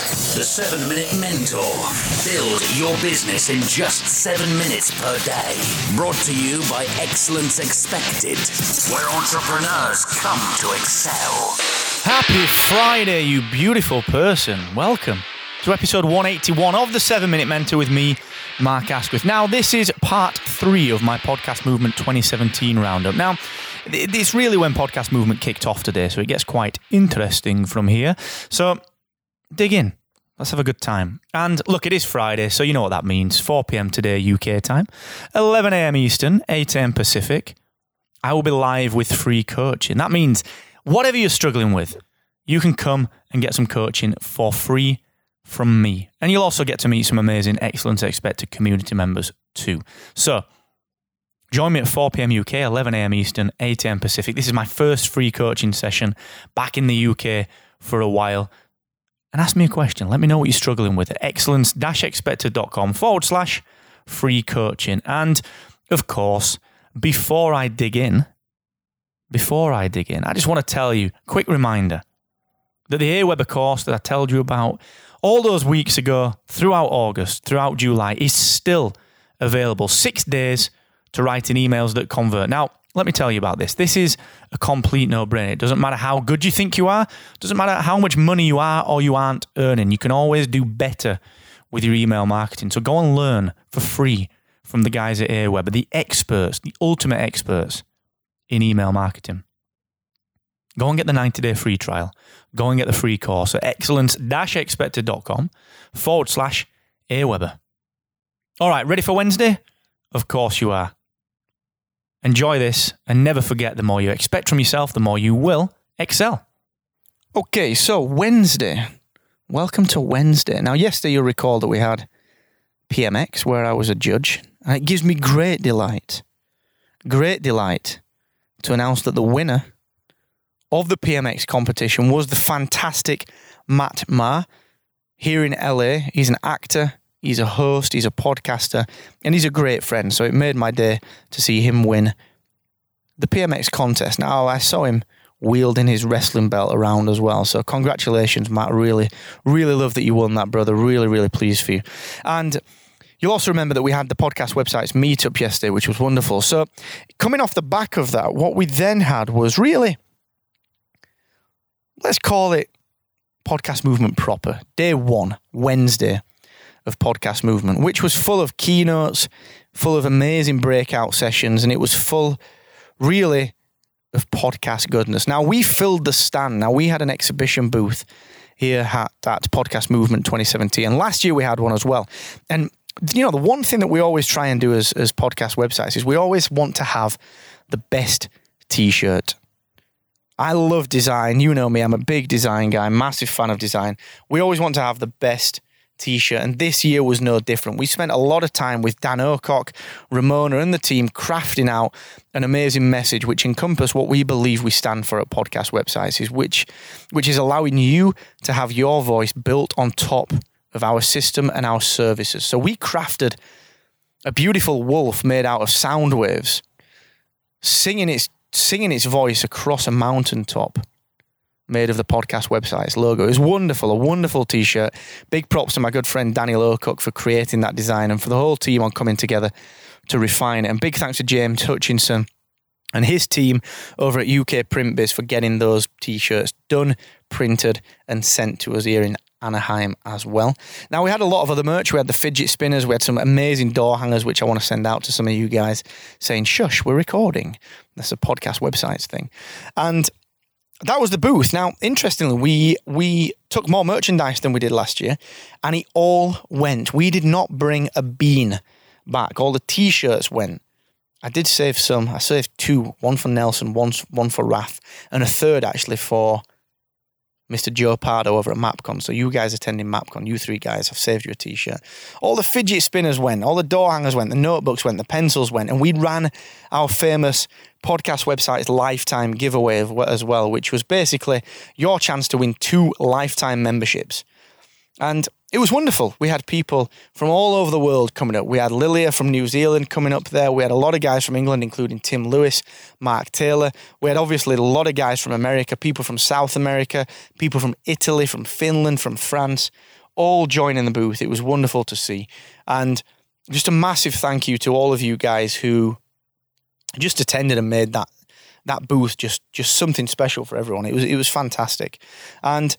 The 7 Minute Mentor. Build your business in just 7 minutes per day. Brought to you by Excellence Expected, where entrepreneurs come to excel. Happy Friday, you beautiful person. Welcome to episode 181 of the 7 Minute Mentor with me, Mark Asquith. Now, this is part three of my Podcast Movement 2017 roundup. Now, it's really when Podcast Movement kicked off today, so it gets quite interesting from here. So, dig in. Let's have a good time. And look, it is Friday, so you know what that means. 4 p.m. today, UK time, 11 a.m. Eastern, 8 a.m. Pacific. I will be live with free coaching. That means whatever you're struggling with, you can come and get some coaching for free from me. And you'll also get to meet some amazing excellent, Expected community members too. So, join me at 4 p.m. UK, 11 a.m. Eastern, 8 a.m. Pacific. This is my first free coaching session back in the UK for a while and ask me a question. Let me know what you're struggling with at excellence-expected.com forward slash free coaching. And of course, before I dig in, before I dig in, I just want to tell you, quick reminder that the Aweber course that I told you about all those weeks ago, throughout August, throughout July, is still available. Six days to write in emails that convert. Now, let me tell you about this. This is a complete no brainer. It doesn't matter how good you think you are, it doesn't matter how much money you are or you aren't earning. You can always do better with your email marketing. So go and learn for free from the guys at Aweber, the experts, the ultimate experts in email marketing. Go and get the 90 day free trial. Go and get the free course at excellence expected.com forward slash Aweber. All right, ready for Wednesday? Of course you are. Enjoy this and never forget the more you expect from yourself, the more you will excel. Okay, so Wednesday. Welcome to Wednesday. Now, yesterday you'll recall that we had PMX where I was a judge, and it gives me great delight, great delight to announce that the winner of the PMX competition was the fantastic Matt Ma here in LA. He's an actor, He's a host, he's a podcaster, and he's a great friend. So it made my day to see him win the PMX contest. Now, I saw him wielding his wrestling belt around as well. So congratulations, Matt. Really, really love that you won that, brother. Really, really pleased for you. And You'll also remember that we had the podcast website's meetup yesterday, which was wonderful. So, coming off the back of that, what we then had was really, let's call it podcast movement proper. Day one, Wednesday of podcast movement, which was full of keynotes, full of amazing breakout sessions, and it was full, really, of podcast goodness. Now, we filled the stand. Now, we had an exhibition booth here at, at Podcast Movement 2017, and last year we had one as well. And, you know, the one thing that we always try and do as, as podcast websites is we always want to have the best t shirt. I love design. You know me, I'm a big design guy, massive fan of design. We always want to have the best t shirt. And this year was no different. We spent a lot of time with Dan Ocock, Ramona, and the team crafting out an amazing message which encompass what we believe we stand for at podcast websites, is which, which is allowing you to have your voice built on top of our system and our services. So we crafted a beautiful wolf made out of sound waves, singing its singing its voice across a mountaintop made of the podcast website's logo. It was wonderful, a wonderful t shirt. Big props to my good friend Daniel Ocock for creating that design and for the whole team on coming together to refine it. And big thanks to James Hutchinson and his team over at UK PrintBiz for getting those t shirts done, printed, and sent to us here in Anaheim as well. Now, we had a lot of other merch. We had the fidget spinners, we had some amazing door hangers, which I want to send out to some of you guys saying, Shush, we're recording. That's a podcast websites thing. And that was the booth. Now, interestingly, we we took more merchandise than we did last year, and it all went. We did not bring a bean back. All the t-shirts went. I did save some. I saved two, one for Nelson, one one for Raf, and a third actually for Mr. Joe Pardo over at MapCon. So you guys attending MapCon, you three guys, I've saved you a t-shirt. All the fidget spinners went, all the door hangers went, the notebooks went, the pencils went, and we ran our famous podcast website's lifetime giveaway as well, which was basically your chance to win two lifetime memberships. And it was wonderful. We had people from all over the world coming up. We had Lilia from New Zealand coming up there. We had a lot of guys from England, including Tim Lewis, Mark Taylor. We had obviously a lot of guys from America, people from South America, people from Italy, from Finland, from France, all joining the booth. It was wonderful to see. And just a massive thank you to all of you guys who just attended and made that that booth just just something special for everyone. It was it was fantastic. And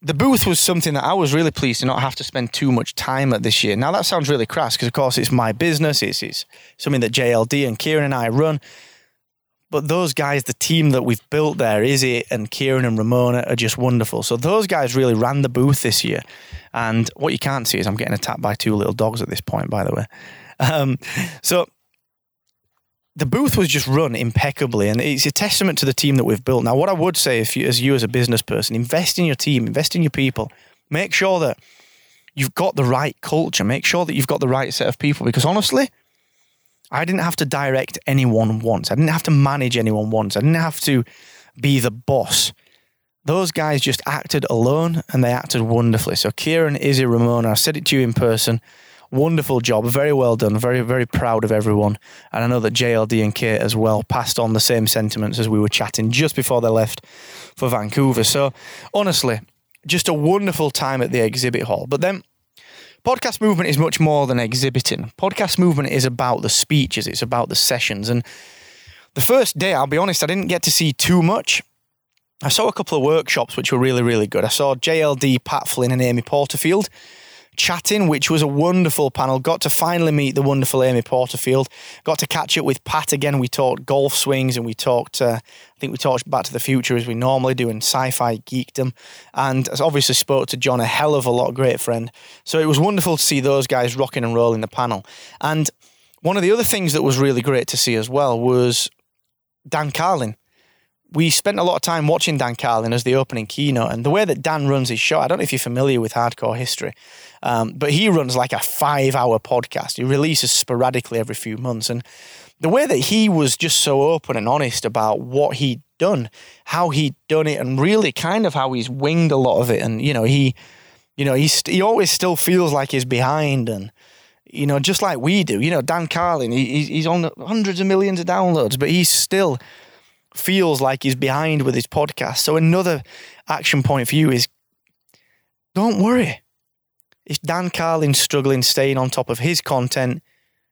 the booth was something that I was really pleased to not have to spend too much time at this year. Now that sounds really crass because of course it's my business. It's, it's something that JLD and Kieran and I run. But those guys, the team that we've built there, Izzy and Kieran and Ramona are just wonderful. So those guys really ran the booth this year. And what you can't see is I'm getting attacked by two little dogs at this point, by the way. Um, so the booth was just run impeccably, and it's a testament to the team that we've built. Now, what I would say, if you, as you as a business person, invest in your team, invest in your people, make sure that you've got the right culture, make sure that you've got the right set of people. Because honestly, I didn't have to direct anyone once. I didn't have to manage anyone once. I didn't have to be the boss. Those guys just acted alone, and they acted wonderfully. So, Kieran, Izzy, Ramona, I said it to you in person wonderful job, very well done, very very proud of everyone. And I know that JLD and Kate as well passed on the same sentiments as we were chatting just before they left for Vancouver. So honestly, just a wonderful time at the exhibit hall. But then podcast movement is much more than exhibiting. Podcast movement is about the speeches, it's about the sessions. And the first day, I'll be honest, I didn't get to see too much. I saw a couple of workshops which were really, really good. I saw JLD, Pat Flynn, and Amy Porterfield chatting, which was a wonderful panel. Got to finally meet the wonderful Amy Porterfield. Got to catch up with Pat again. We talked golf swings and we talked, uh, I think we talked Back to the Future as we normally do in sci fi geekdom. And obviously spoke to John a hell of a lot, great friend. So it was wonderful to see those guys rocking and rolling the panel. And one of the other things that was really great to see as well was Dan Carlin we spent a lot of time watching Dan Carlin as the opening keynote, and the way that Dan runs his show. I don't know if you're familiar with hardcore history, um, but he runs like a five-hour podcast. He releases sporadically every few months, and the way that he was just so open and honest about what he'd done, how he'd done it, and really kind of how he's winged a lot of it, and you know he, you know he he always still feels like he's behind, and you know just like we do. You know Dan Carlin, he, he's on hundreds of millions of downloads, but he's still feels like he's behind with his podcast. So another action point for you is don't worry. If Dan Carlin's struggling staying on top of his content,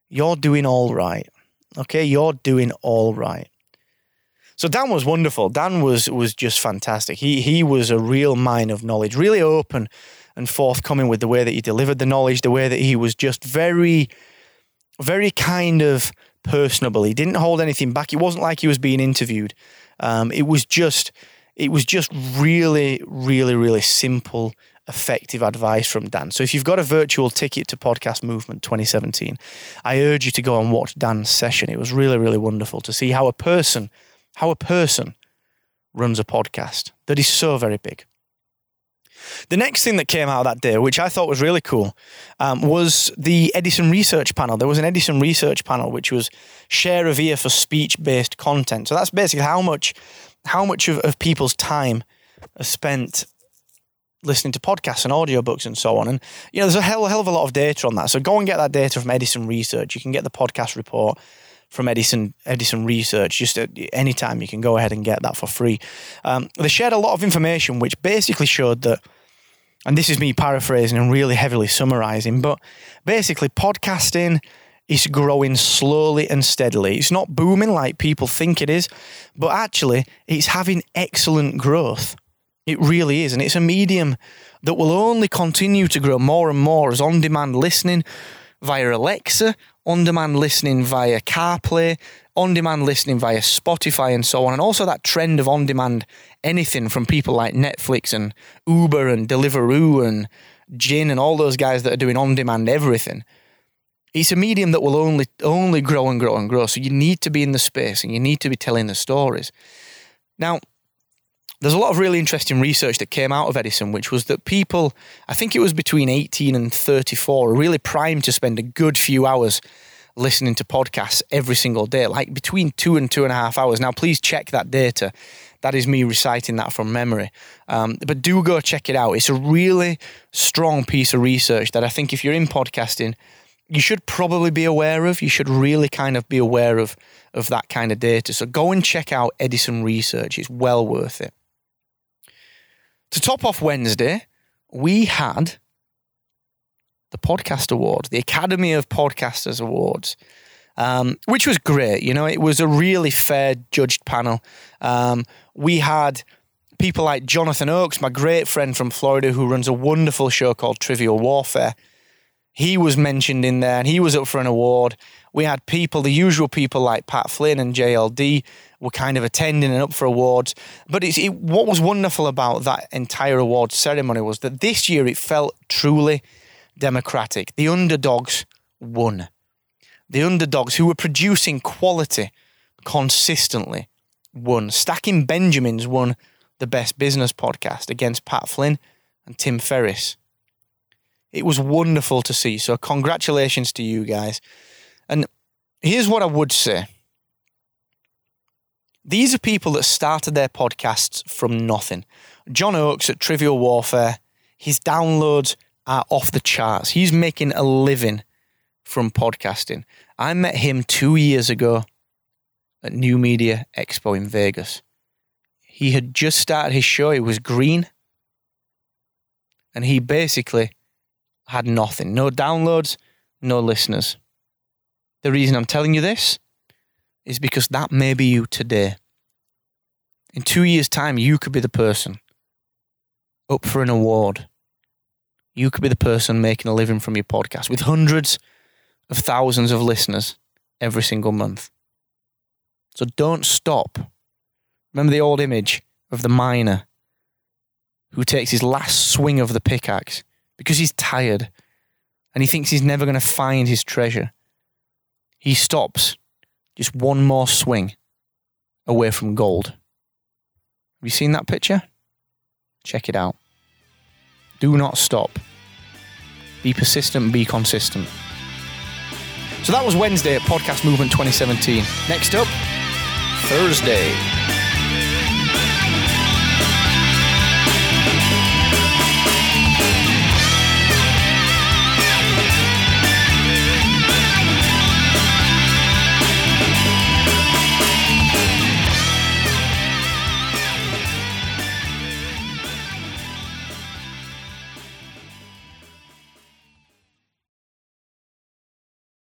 you're doing all right. Okay, you're doing all right. So Dan was wonderful. Dan was was just fantastic. He he was a real mine of knowledge, really open and forthcoming with the way that he delivered the knowledge, the way that he was just very, very kind of personable. He didn't hold anything back. It wasn't like he was being interviewed. Um, it was just, it was just really, really, really simple, effective advice from Dan. So if you've got a virtual ticket to Podcast Movement 2017, I urge you to go and watch Dan's session. It was really, really wonderful to see how a person, how a person runs a podcast that is so very big. The next thing that came out that day, which I thought was really cool, um, was the Edison Research Panel. There was an Edison Research Panel, which was share of ear for speech based content. So that's basically how much how much of, of people's time are spent listening to podcasts and audiobooks and so on. And you know, there's a hell, hell of a lot of data on that. So go and get that data from Edison Research. You can get the podcast report from Edison Edison Research. Just at any time, you can go ahead and get that for free. Um, they shared a lot of information, which basically showed that and this is me paraphrasing and really heavily summarizing, but basically, podcasting is growing slowly and steadily. It's not booming like people think it is, but actually, it's having excellent growth. It really is. And it's a medium that will only continue to grow more and more as on demand listening via Alexa, on demand listening via CarPlay, on demand listening via Spotify and so on. And also that trend of on demand anything from people like Netflix and Uber and Deliveroo and Gin and all those guys that are doing on demand everything. It's a medium that will only only grow and grow and grow. So you need to be in the space and you need to be telling the stories. Now, there's a lot of really interesting research that came out of Edison, which was that people, I think it was between 18 and 34, are really primed to spend a good few hours listening to podcasts every single day, like between two and two and a half hours. Now, please check that data. That is me reciting that from memory. Um, but do go check it out. It's a really strong piece of research that I think if you're in podcasting, you should probably be aware of. You should really kind of be aware of, of that kind of data. So go and check out Edison research. It's well worth it. To top off Wednesday, we had the Podcast Awards, the Academy of Podcasters Awards, um, which was great. You know, it was a really fair judged panel. Um, we had people like Jonathan Oakes, my great friend from Florida, who runs a wonderful show called Trivial Warfare. He was mentioned in there and he was up for an award. We had people, the usual people like Pat Flynn and JLD, were kind of attending and up for awards. But it's, it, what was wonderful about that entire awards ceremony was that this year it felt truly democratic. The underdogs won. The underdogs who were producing quality consistently won. Stacking Benjamins won the best business podcast against Pat Flynn and Tim Ferriss. It was wonderful to see. So, congratulations to you guys. Here's what I would say these are people that started their podcasts from nothing. John Oakes at Trivial Warfare, his downloads are off the charts. He's making a living from podcasting. I met him two years ago at New Media Expo in Vegas. He had just started his show, it was green, and he basically had nothing no downloads, no listeners. The reason I'm telling you this is because that may be you today. In two years' time, you could be the person up for an award. You could be the person making a living from your podcast with hundreds of thousands of listeners every single month. So don't stop. Remember the old image of the miner who takes his last swing of the pickaxe because he's tired and he thinks he's never going to find his treasure. He stops just one more swing away from gold. Have you seen that picture? Check it out. Do not stop. Be persistent, be consistent. So that was Wednesday at Podcast Movement 2017. Next up, Thursday.